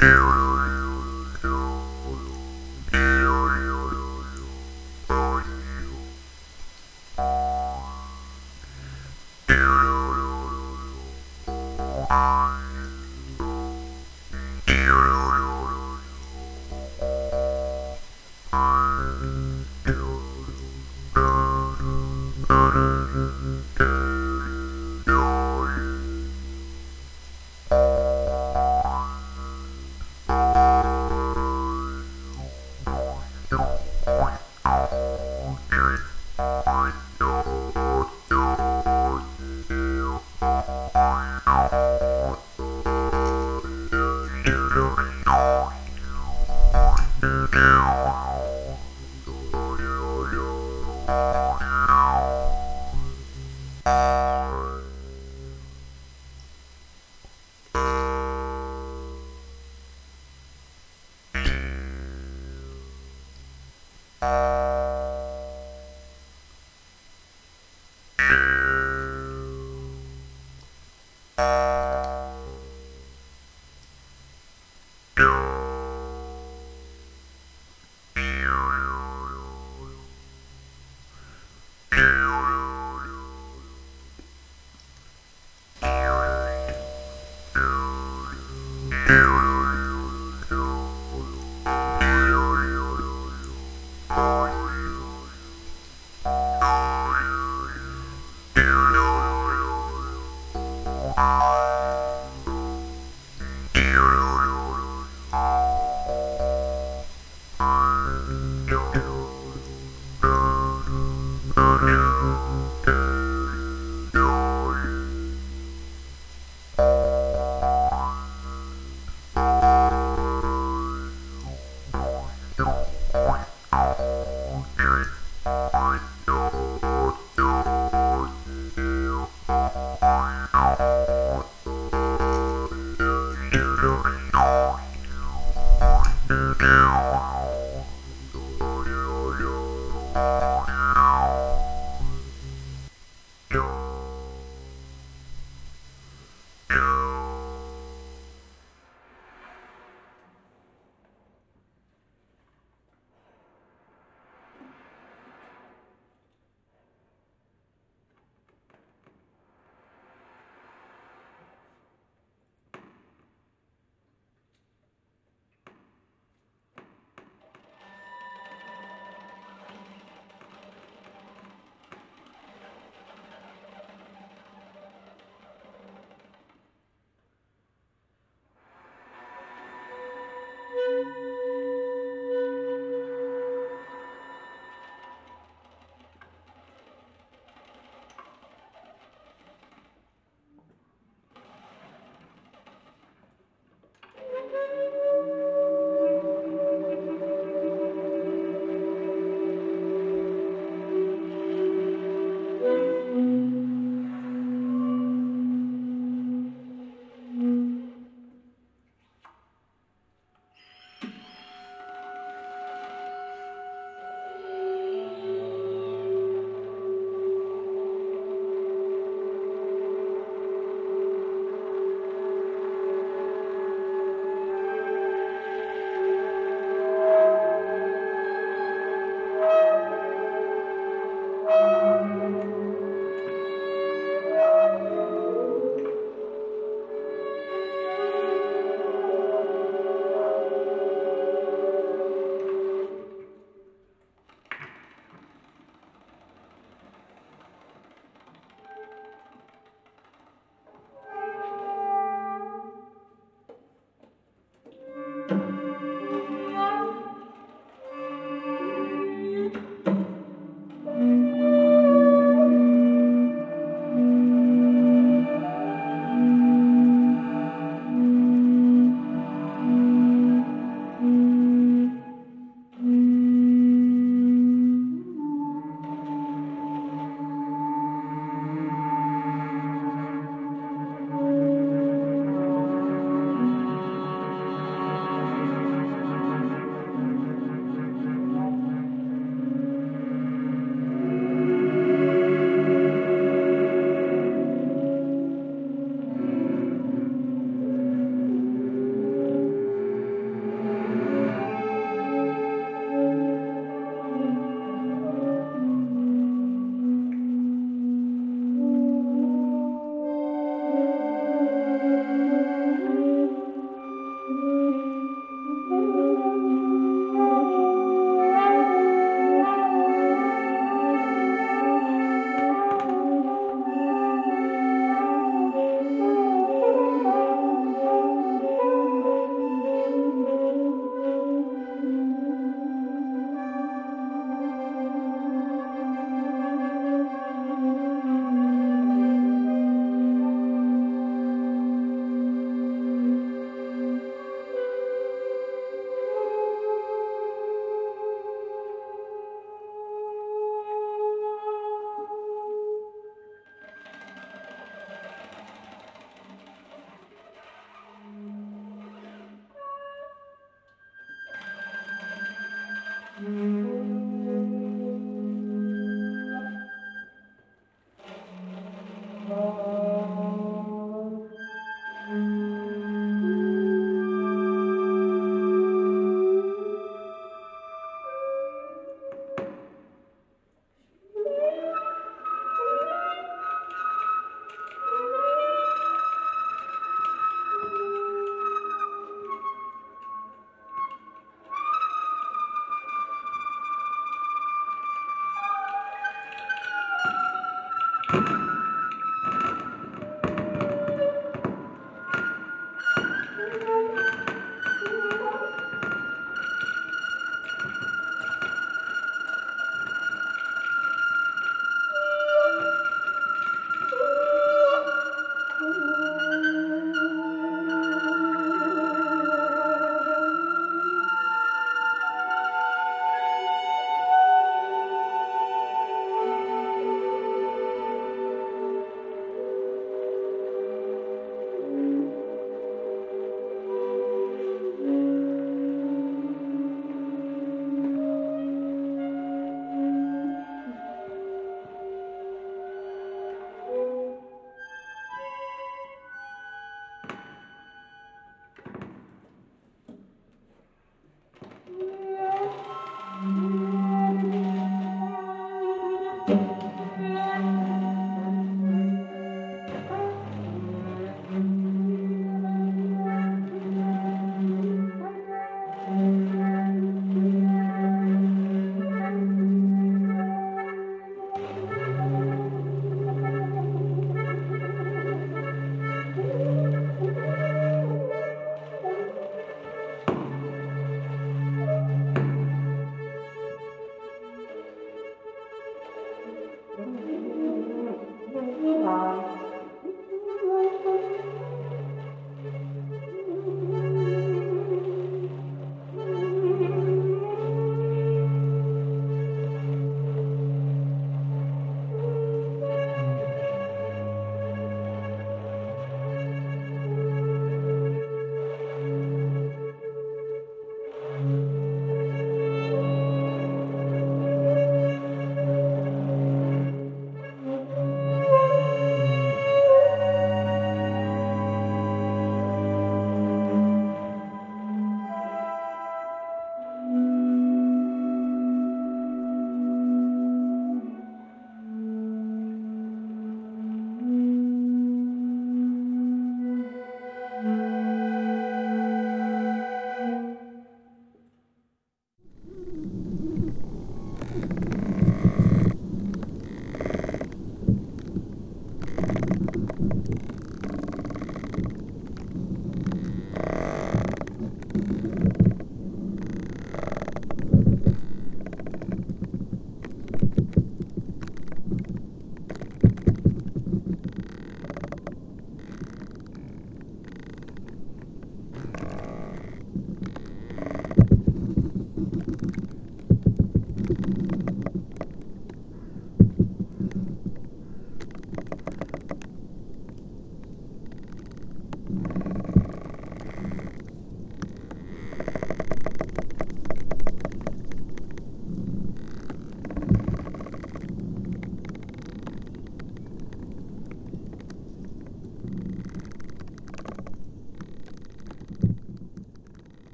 Error.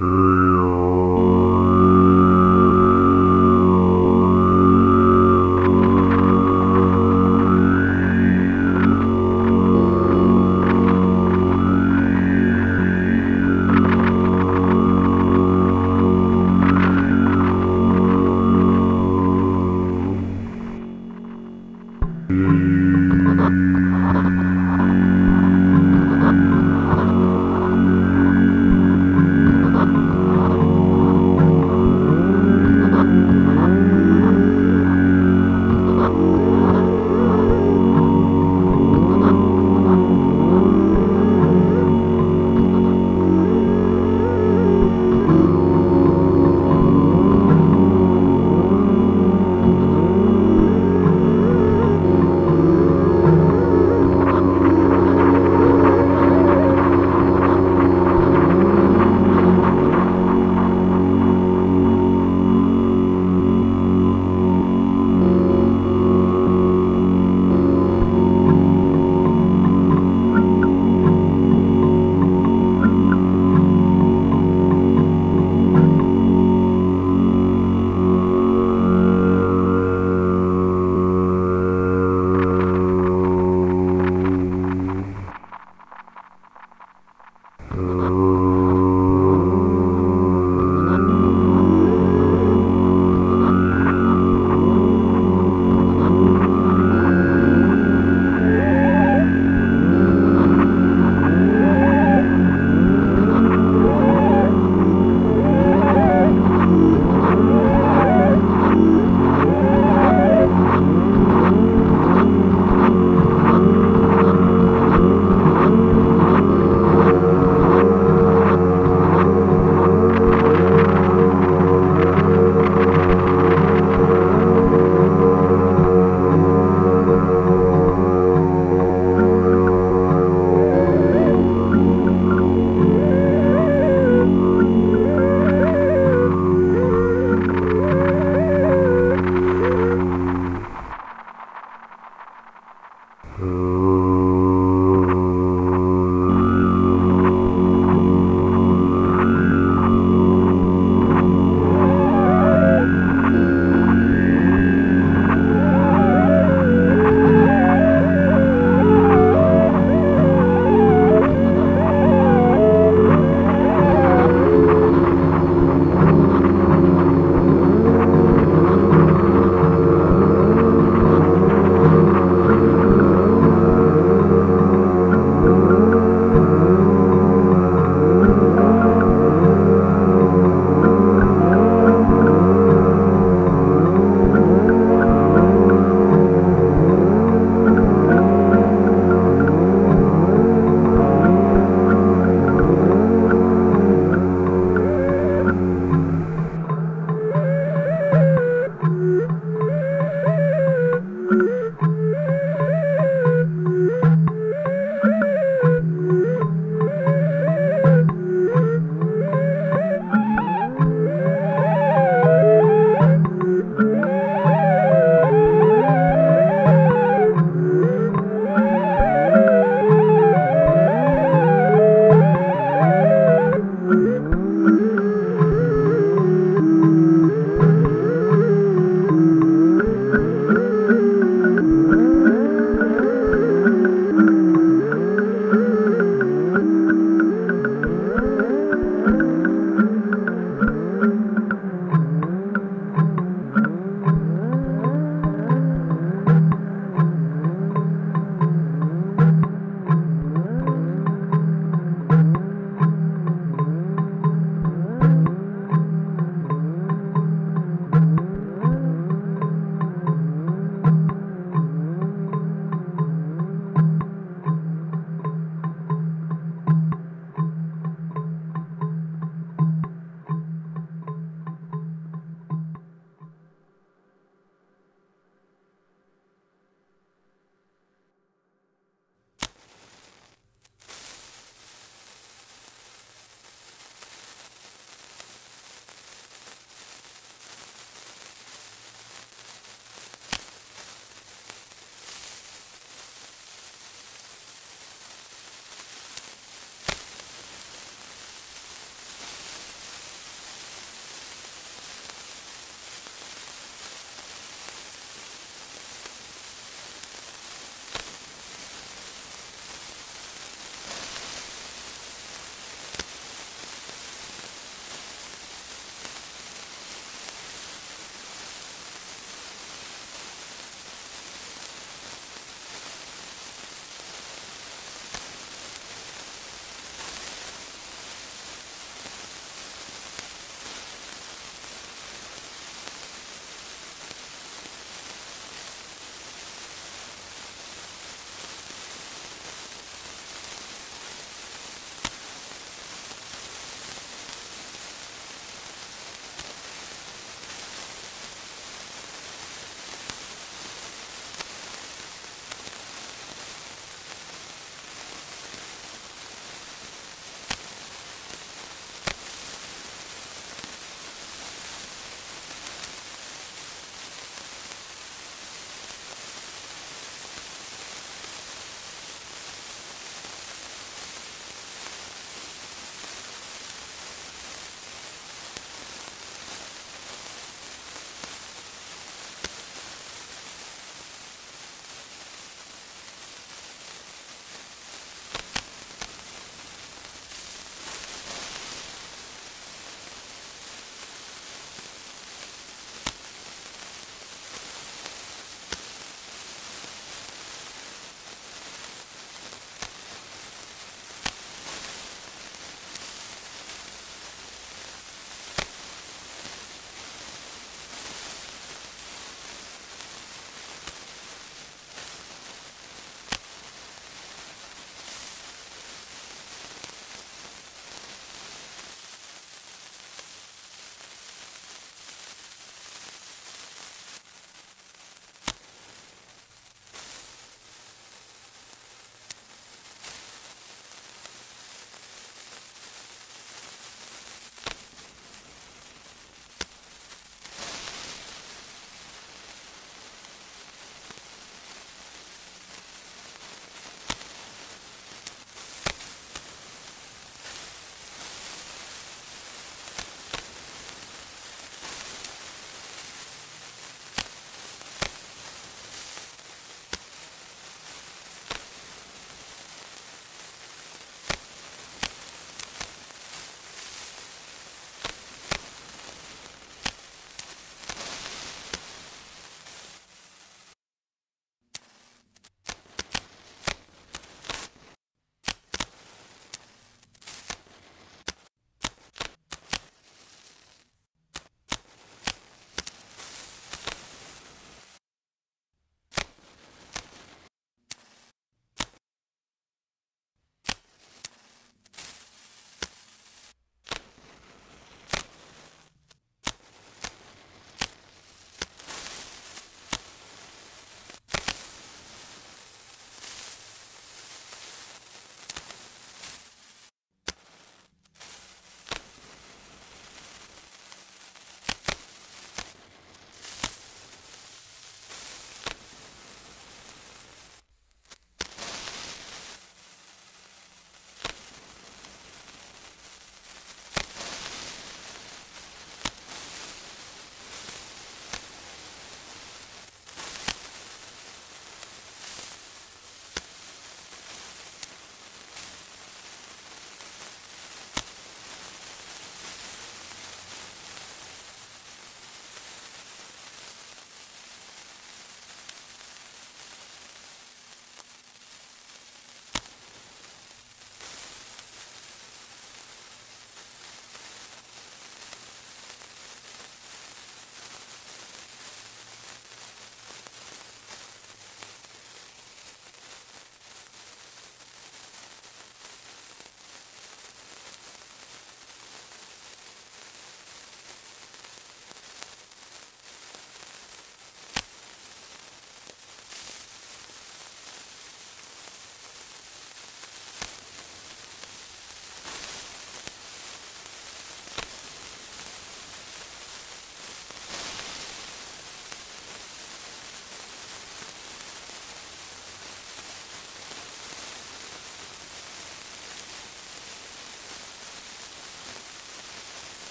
Hey.